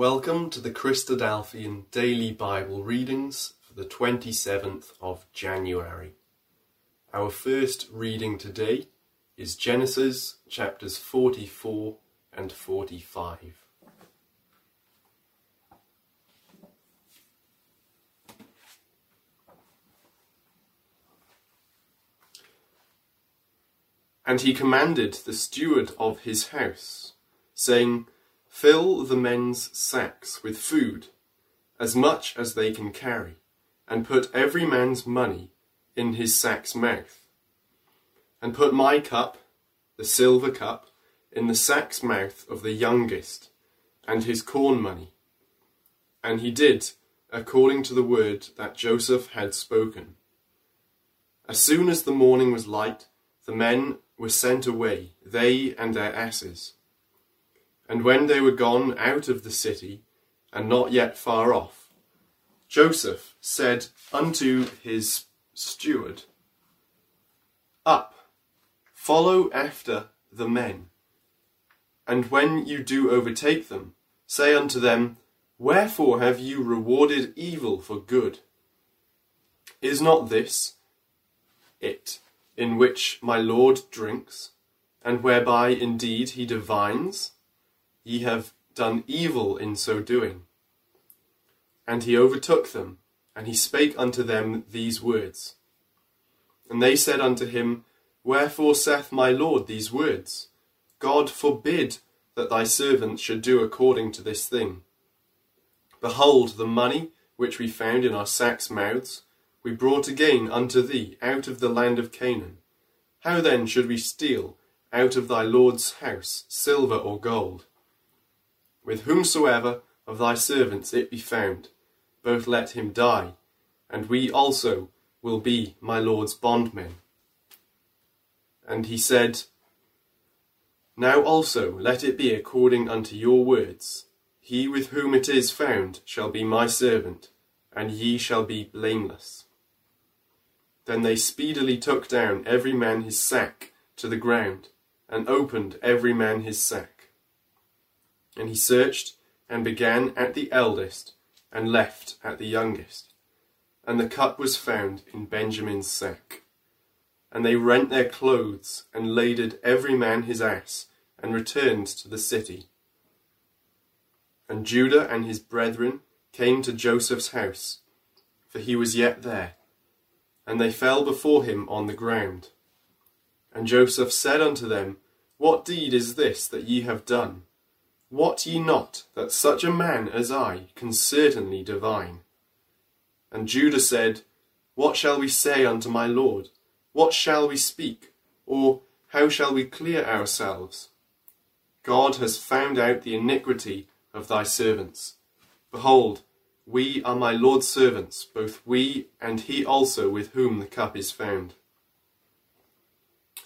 Welcome to the Christadelphian Daily Bible Readings for the 27th of January. Our first reading today is Genesis chapters 44 and 45. And he commanded the steward of his house, saying, Fill the men's sacks with food, as much as they can carry, and put every man's money in his sack's mouth. And put my cup, the silver cup, in the sack's mouth of the youngest, and his corn money. And he did according to the word that Joseph had spoken. As soon as the morning was light, the men were sent away, they and their asses. And when they were gone out of the city, and not yet far off, Joseph said unto his steward, Up, follow after the men. And when you do overtake them, say unto them, Wherefore have you rewarded evil for good? Is not this it in which my Lord drinks, and whereby indeed he divines? Ye have done evil in so doing. And he overtook them, and he spake unto them these words. And they said unto him, Wherefore saith my Lord these words? God forbid that thy servant should do according to this thing. Behold, the money which we found in our sacks' mouths, we brought again unto thee out of the land of Canaan. How then should we steal out of thy Lord's house silver or gold? With whomsoever of thy servants it be found, both let him die, and we also will be my Lord's bondmen. And he said, Now also let it be according unto your words. He with whom it is found shall be my servant, and ye shall be blameless. Then they speedily took down every man his sack to the ground, and opened every man his sack. And he searched, and began at the eldest, and left at the youngest. And the cup was found in Benjamin's sack. And they rent their clothes, and laded every man his ass, and returned to the city. And Judah and his brethren came to Joseph's house, for he was yet there. And they fell before him on the ground. And Joseph said unto them, What deed is this that ye have done? Wot ye not that such a man as I can certainly divine? And Judah said, What shall we say unto my Lord? What shall we speak? Or how shall we clear ourselves? God has found out the iniquity of thy servants. Behold, we are my Lord's servants, both we and he also with whom the cup is found.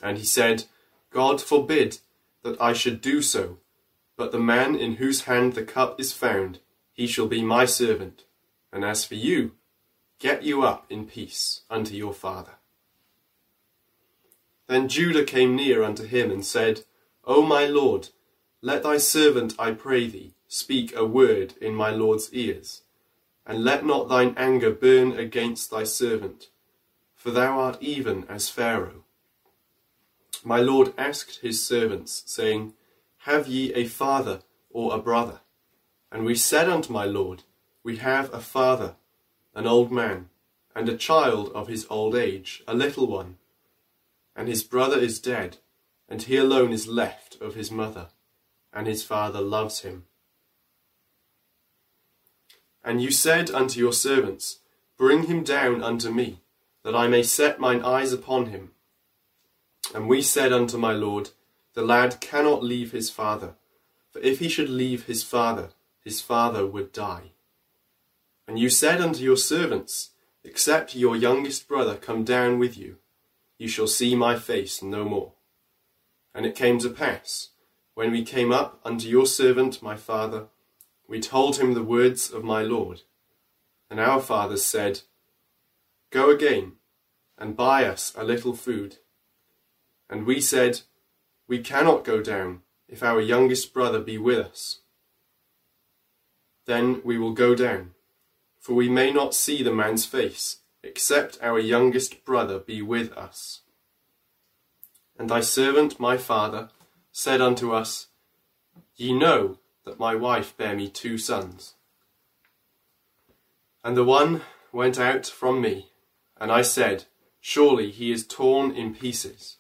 And he said, God forbid that I should do so, but the man in whose hand the cup is found, he shall be my servant. And as for you, get you up in peace unto your father. Then Judah came near unto him and said, O my Lord, let thy servant, I pray thee, speak a word in my Lord's ears, and let not thine anger burn against thy servant, for thou art even as Pharaoh. My Lord asked his servants, saying, Have ye a father or a brother? And we said unto my Lord, We have a father, an old man, and a child of his old age, a little one. And his brother is dead, and he alone is left of his mother, and his father loves him. And you said unto your servants, Bring him down unto me, that I may set mine eyes upon him. And we said unto my Lord, The lad cannot leave his father, for if he should leave his father, his father would die. And you said unto your servants, Except your youngest brother come down with you, you shall see my face no more. And it came to pass, when we came up unto your servant my father, we told him the words of my Lord. And our father said, Go again, and buy us a little food. And we said, We cannot go down, if our youngest brother be with us. then we will go down, for we may not see the man's face, except our youngest brother be with us. And thy servant, my father, said unto us, Ye know that my wife bare me two sons. And the one went out from me, and I said, Surely he is torn in pieces,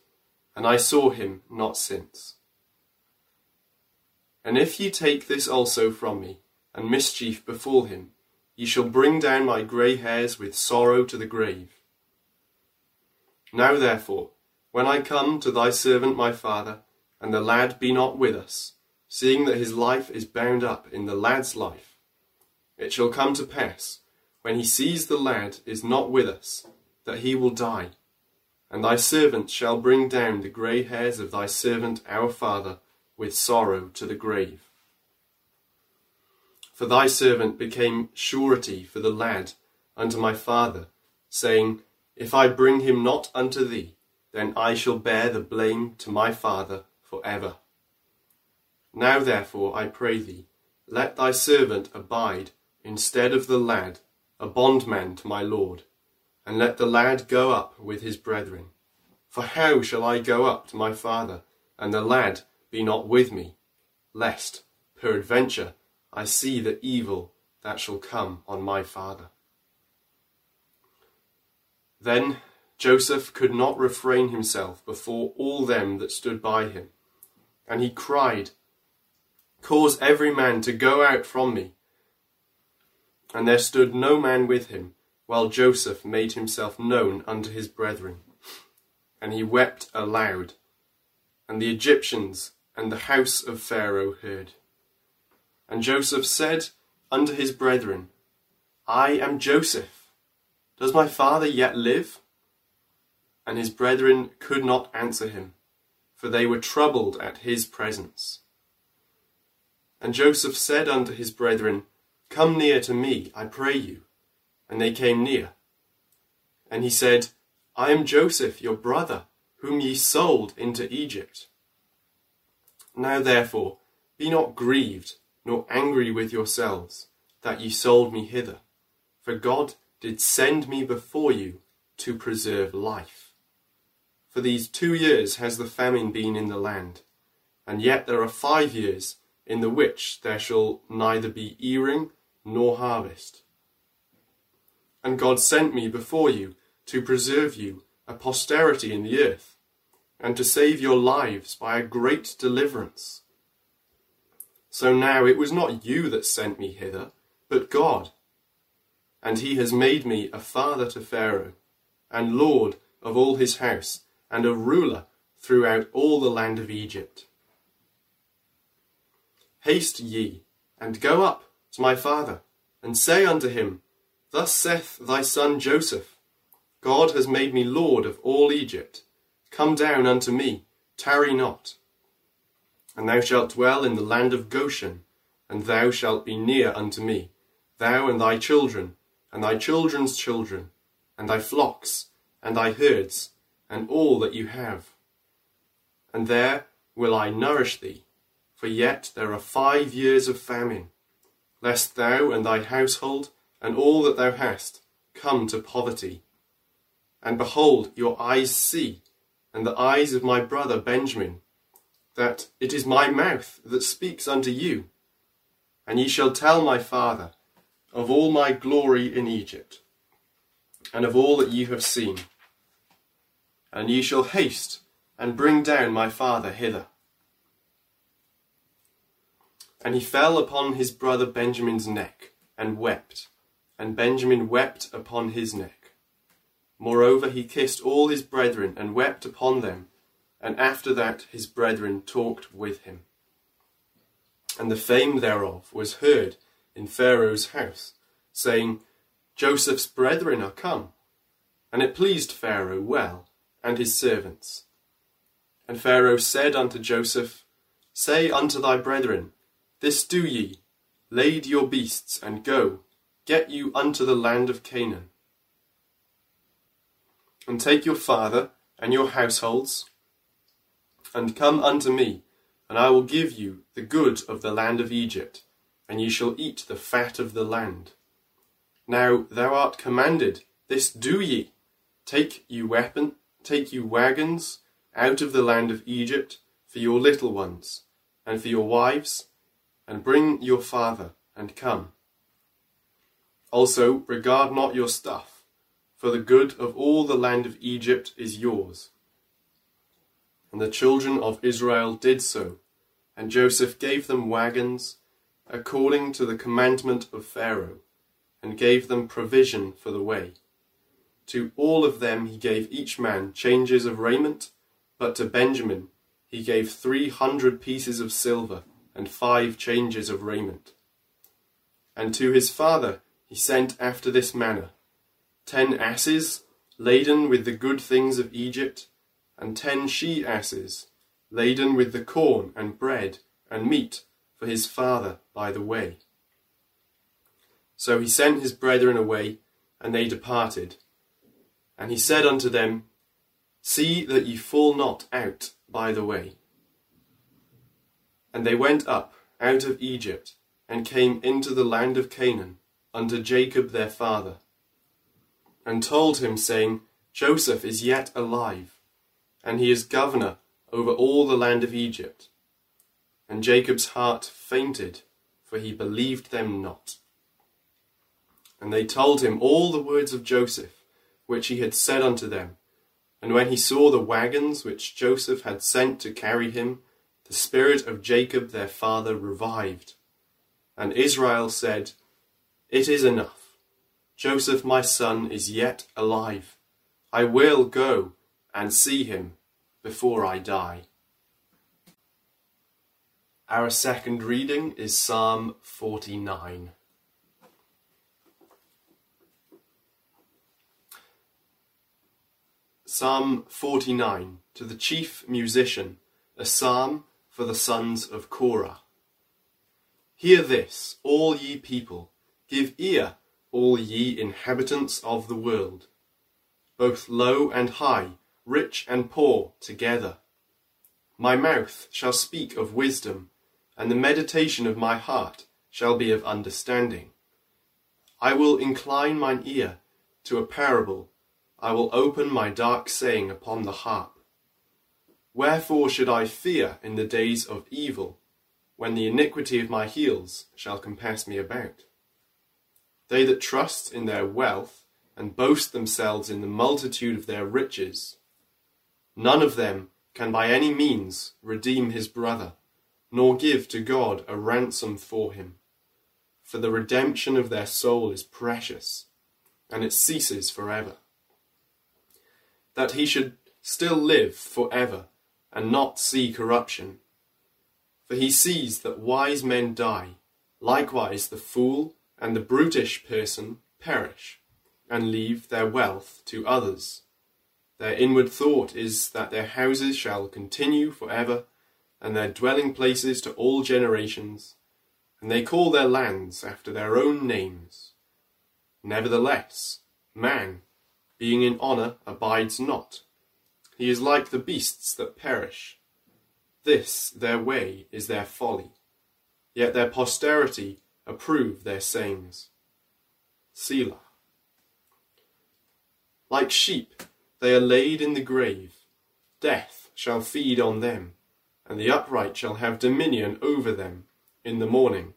and I saw him not since. And if ye take this also from me, and mischief befall him, ye shall bring down my grey hairs with sorrow to the grave. Now therefore, when I come to thy servant my father, and the lad be not with us, seeing that his life is bound up in the lad's life, it shall come to pass, when he sees the lad is not with us, that he will die. And thy servant shall bring down the grey hairs of thy servant our father with sorrow to the grave. For thy servant became surety for the lad unto my father, saying, If I bring him not unto thee, then I shall bear the blame to my father for ever. Now therefore, I pray thee, let thy servant abide instead of the lad, a bondman to my lord, and let the lad go up with his brethren. For how shall I go up to my father, and the lad be not with me, lest, peradventure, I see the evil that shall come on my father. Then Joseph could not refrain himself before all them that stood by him, and he cried, Cause every man to go out from me. And there stood no man with him, while Joseph made himself known unto his brethren. And he wept aloud, and the Egyptians and the house of Pharaoh heard. And Joseph said unto his brethren, I am Joseph. Does my father yet live? And his brethren could not answer him, for they were troubled at his presence. And Joseph said unto his brethren, Come near to me, I pray you. And they came near. And he said, I am Joseph, your brother, whom ye sold into Egypt. Now therefore, be not grieved nor angry with yourselves, that ye sold me hither. For God did send me before you to preserve life. For these two years has the famine been in the land, and yet there are five years in the which there shall neither be earing nor harvest. And God sent me before you to preserve you a posterity in the earth, and to save your lives by a great deliverance. So now it was not you that sent me hither, but God. And he has made me a father to Pharaoh, and lord of all his house, and a ruler throughout all the land of Egypt. Haste ye, and go up to my father, and say unto him, Thus saith thy son Joseph, God has made me lord of all Egypt. Come down unto me, tarry not. And thou shalt dwell in the land of Goshen, and thou shalt be near unto me, thou and thy children, and thy children's children, and thy flocks, and thy herds, and all that you have. And there will I nourish thee, for yet there are five years of famine, lest thou and thy household, and all that thou hast, come to poverty. And behold, your eyes see, and the eyes of my brother Benjamin, that it is my mouth that speaks unto you. And ye shall tell my father of all my glory in Egypt, and of all that ye have seen. And ye shall haste and bring down my father hither. And he fell upon his brother Benjamin's neck, and wept, and Benjamin wept upon his neck. Moreover, he kissed all his brethren, and wept upon them, and after that his brethren talked with him. And the fame thereof was heard in Pharaoh's house, saying, Joseph's brethren are come. And it pleased Pharaoh well, and his servants. And Pharaoh said unto Joseph, Say unto thy brethren, This do ye, lade your beasts, and go, get you unto the land of Canaan. And take your father and your households, and come unto me, and I will give you the good of the land of Egypt, and ye shall eat the fat of the land. Now thou art commanded, this do ye. Take you weapon, take you wagons out of the land of Egypt for your little ones, and for your wives, and bring your father, and come. Also regard not your stuff, for the good of all the land of Egypt is yours. And the children of Israel did so, and Joseph gave them wagons, according to the commandment of Pharaoh, and gave them provision for the way. To all of them he gave each man changes of raiment, but to Benjamin he gave three hundred pieces of silver and five changes of raiment. And to his father he sent after this manner ten asses laden with the good things of Egypt, and ten she asses laden with the corn and bread and meat for his father by the way. So he sent his brethren away, and they departed. And he said unto them, See that ye fall not out by the way. And they went up out of Egypt, and came into the land of Canaan, unto Jacob their father, and told him, saying, Joseph is yet alive, and he is governor over all the land of Egypt. And Jacob's heart fainted, for he believed them not. And they told him all the words of Joseph, which he had said unto them. And when he saw the wagons which Joseph had sent to carry him, the spirit of Jacob their father revived. And Israel said, It is enough. Joseph my son is yet alive. I will go and see him before I die. Our second reading is Psalm 49. Psalm 49 to the chief musician, a psalm for the sons of Korah. Hear this, all ye people, give ear, all ye inhabitants of the world, both low and high, rich and poor together. My mouth shall speak of wisdom, and the meditation of my heart shall be of understanding. I will incline mine ear to a parable, I will open my dark saying upon the harp. Wherefore should I fear in the days of evil, when the iniquity of my heels shall compass me about? They that trust in their wealth and boast themselves in the multitude of their riches, none of them can by any means redeem his brother, nor give to God a ransom for him. For the redemption of their soul is precious, and it ceases forever. That he should still live forever and not see corruption. For he sees that wise men die, likewise the fool and the brutish person perish, and leave their wealth to others. Their inward thought is that their houses shall continue for ever, and their dwelling places to all generations, and they call their lands after their own names. Nevertheless, man, being in honour, abides not he is like the beasts that perish. This their way is their folly, yet their posterity approve their sayings. Selah. Like sheep, they are laid in the grave. Death shall feed on them, and the upright shall have dominion over them in the morning,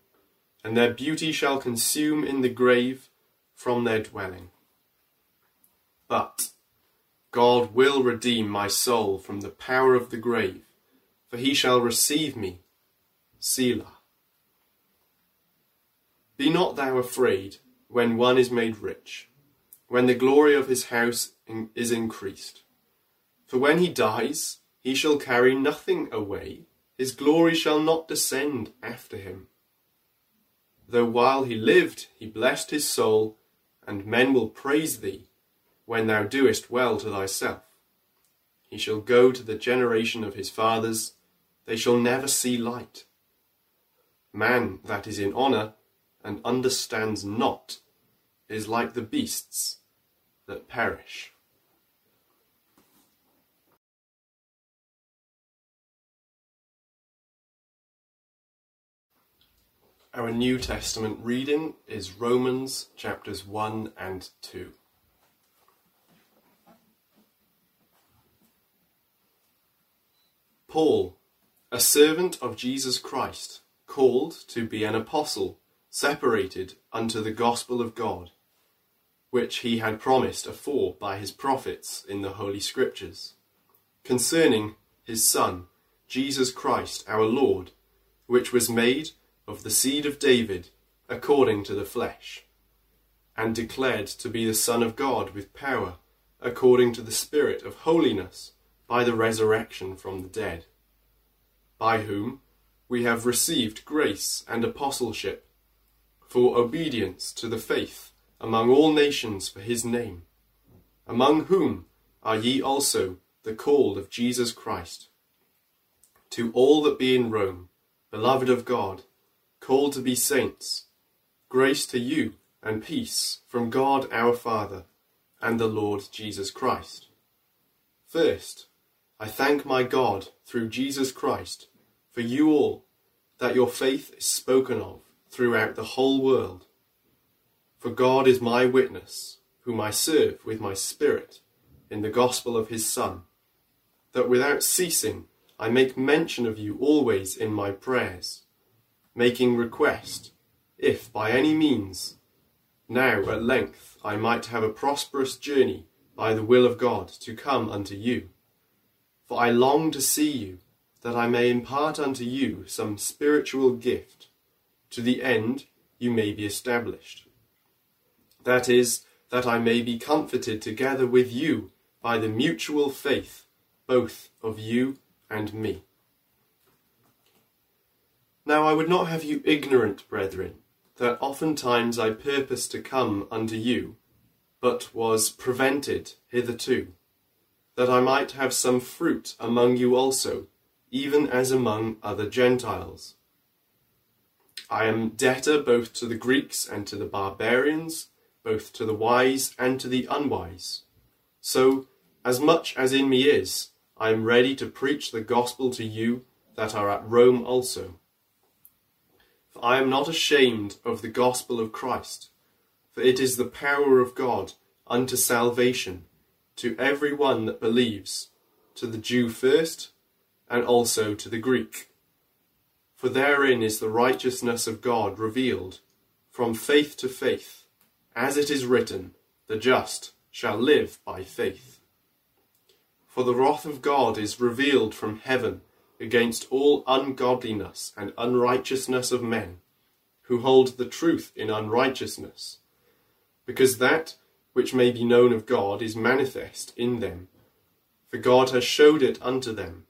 and their beauty shall consume in the grave from their dwelling. But God will redeem my soul from the power of the grave, for he shall receive me. Selah. Be not thou afraid when one is made rich, when the glory of his house is increased. For when he dies, he shall carry nothing away, his glory shall not descend after him. Though while he lived, he blessed his soul, and men will praise thee when thou doest well to thyself. He shall go to the generation of his fathers, they shall never see light. Man that is in honour and understands not is like the beasts that perish. Our New Testament reading is Romans chapters 1 and 2. Paul, a servant of Jesus Christ, called to be an apostle, separated unto the gospel of God, which he had promised afore by his prophets in the Holy Scriptures, concerning his Son, Jesus Christ our Lord, which was made of the seed of David according to the flesh, and declared to be the Son of God with power, according to the Spirit of holiness, by the resurrection from the dead, by whom we have received grace and apostleship for obedience to the faith among all nations for his name, among whom are ye also the called of Jesus Christ. To all that be in Rome, beloved of God, called to be saints, grace to you and peace from God our Father and the Lord Jesus Christ. First, I thank my God through Jesus Christ for you all, that your faith is spoken of throughout the whole world. For God is my witness, whom I serve with my spirit in the gospel of his Son, that without ceasing I make mention of you always in my prayers making request, if by any means, now at length I might have a prosperous journey by the will of God to come unto you. For I long to see you, that I may impart unto you some spiritual gift, to the end you may be established. That is, that I may be comforted together with you by the mutual faith, both of you and me. Now I would not have you ignorant, brethren, that oftentimes I purposed to come unto you, but was prevented hitherto, that I might have some fruit among you also, even as among other Gentiles. I am debtor both to the Greeks and to the barbarians, both to the wise and to the unwise. So, as much as in me is, I am ready to preach the gospel to you that are at Rome also. For I am not ashamed of the gospel of Christ, for it is the power of God unto salvation to every one that believes, to the Jew first, and also to the Greek. For therein is the righteousness of God revealed, from faith to faith, as it is written, The just shall live by faith. For the wrath of God is revealed from heaven against all ungodliness and unrighteousness of men, who hold the truth in unrighteousness, because that which may be known of God is manifest in them, for God has showed it unto them.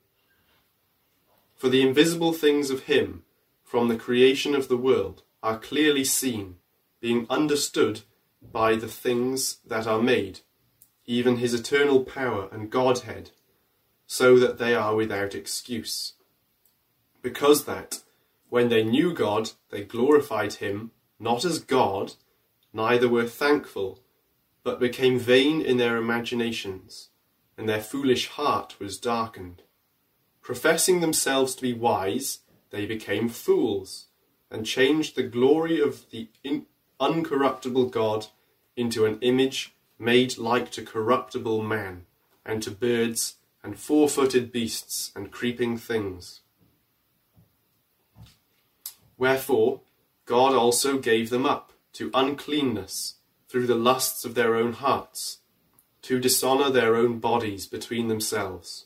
For the invisible things of Him, from the creation of the world, are clearly seen, being understood by the things that are made, even His eternal power and Godhead so that they are without excuse. Because that, when they knew God, they glorified him not as God, neither were thankful, but became vain in their imaginations, and their foolish heart was darkened. Professing themselves to be wise, they became fools, and changed the glory of the uncorruptible God into an image made like to corruptible man, and to birds, and four footed beasts and creeping things. Wherefore God also gave them up to uncleanness through the lusts of their own hearts, to dishonour their own bodies between themselves,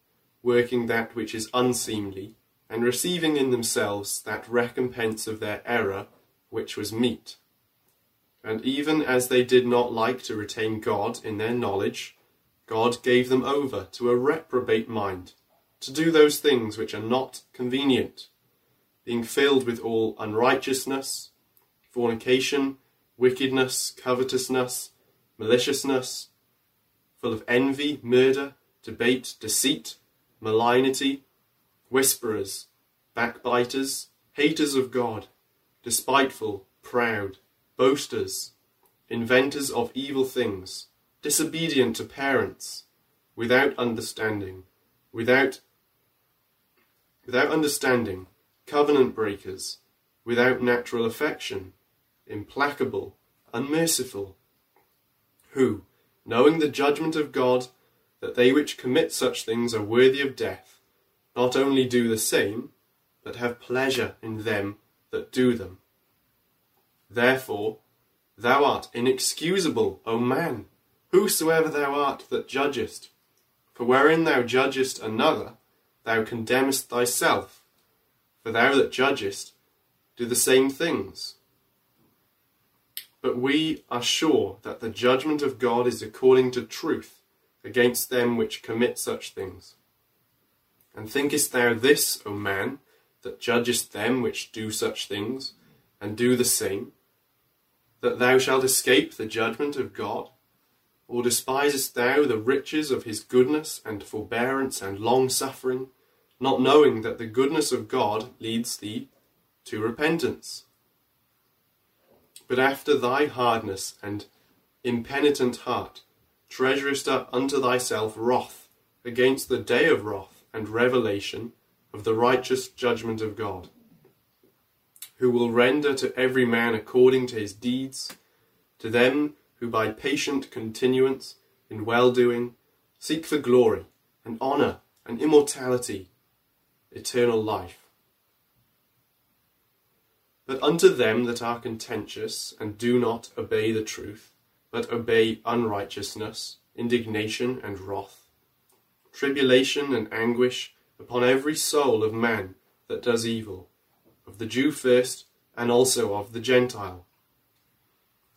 working that which is unseemly, and receiving in themselves that recompense of their error which was meet. And even as they did not like to retain God in their knowledge, God gave them over to a reprobate mind, to do those things which are not convenient, being filled with all unrighteousness, fornication, wickedness, covetousness, maliciousness, full of envy, murder, debate, deceit, malignity, whisperers, backbiters, haters of God, despiteful, proud, boasters, inventors of evil things, disobedient to parents, without understanding, without without understanding, covenant breakers, without natural affection, implacable, unmerciful, who, knowing the judgment of God, that they which commit such things are worthy of death, not only do the same, but have pleasure in them that do them. Therefore, thou art inexcusable, O man, whosoever thou art that judgest. For wherein thou judgest another, thou condemnest thyself. For thou that judgest do the same things. But we are sure that the judgment of God is according to truth against them which commit such things. And thinkest thou this, O man, that judgest them which do such things, and do the same, that thou shalt escape the judgment of God? Or despisest thou the riches of his goodness and forbearance and long suffering, not knowing that the goodness of God leads thee to repentance? But after thy hardness and impenitent heart treasurest up unto thyself wrath against the day of wrath and revelation of the righteous judgment of God, who will render to every man according to his deeds, to them who by patient continuance in well doing seek for glory and honour and immortality, eternal life. But unto them that are contentious and do not obey the truth, but obey unrighteousness, indignation and wrath, tribulation and anguish upon every soul of man that does evil, of the Jew first, and also of the Gentile.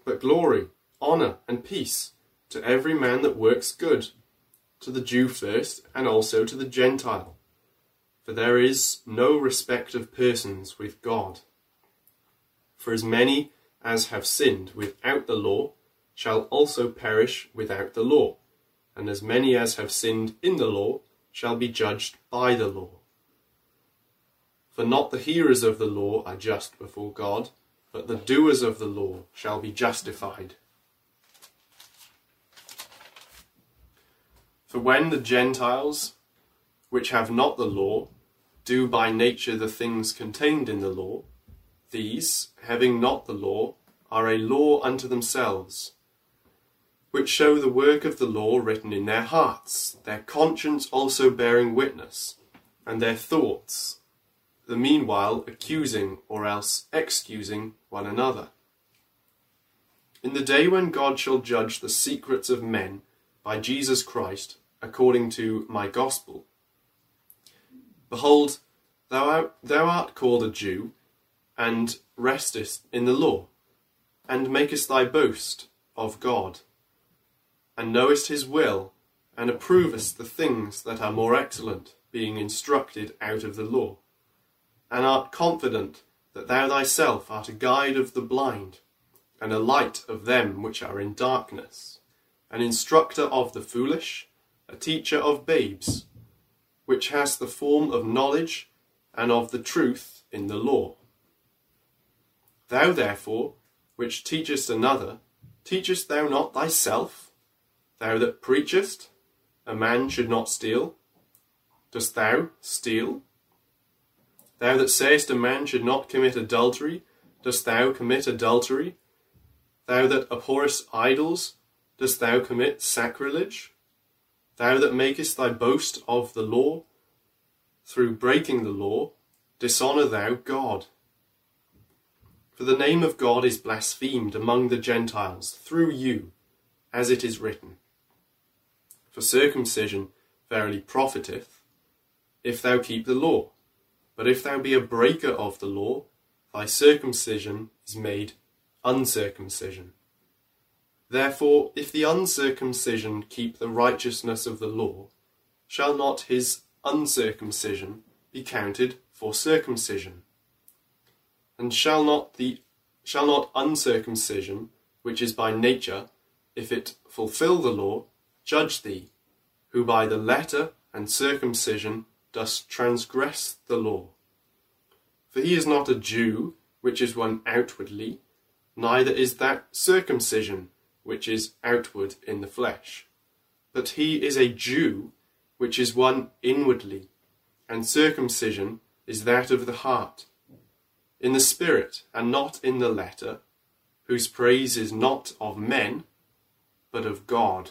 But glory, honour, and peace to every man that works good, to the Jew first, and also to the Gentile. For there is no respect of persons with God. For as many as have sinned without the law shall also perish without the law, and as many as have sinned in the law shall be judged by the law. For not the hearers of the law are just before God, but the doers of the law shall be justified. For when the Gentiles, which have not the law, do by nature the things contained in the law, these, having not the law, are a law unto themselves, which show the work of the law written in their hearts, their conscience also bearing witness, and their thoughts, the meanwhile accusing or else excusing one another. In the day when God shall judge the secrets of men by Jesus Christ, according to my gospel, behold, thou art, thou art called a Jew, and restest in the law, and makest thy boast of God, and knowest his will, and approvest the things that are more excellent, being instructed out of the law, and art confident that thou thyself art a guide of the blind, and a light of them which are in darkness, an instructor of the foolish, a teacher of babes, which has the form of knowledge and of the truth in the law. Thou therefore, which teachest another, teachest thou not thyself? Thou that preachest, a man should not steal, dost thou steal? Thou that sayest a man should not commit adultery, dost thou commit adultery? Thou that abhorrest idols, dost thou commit sacrilege? Thou that makest thy boast of the law, through breaking the law, dishonour thou God. For the name of God is blasphemed among the Gentiles through you, as it is written. For circumcision verily profiteth, if thou keep the law. But if thou be a breaker of the law, thy circumcision is made uncircumcision. Therefore, if the uncircumcision keep the righteousness of the law, shall not his uncircumcision be counted for circumcision? And shall not the shall not uncircumcision, which is by nature, if it fulfil the law, judge thee, who by the letter and circumcision dost transgress the law? For he is not a Jew, which is one outwardly, neither is that circumcision, which is outward in the flesh. But he is a Jew, which is one inwardly, and circumcision is that of the heart, in the spirit and not in the letter, whose praise is not of men, but of God.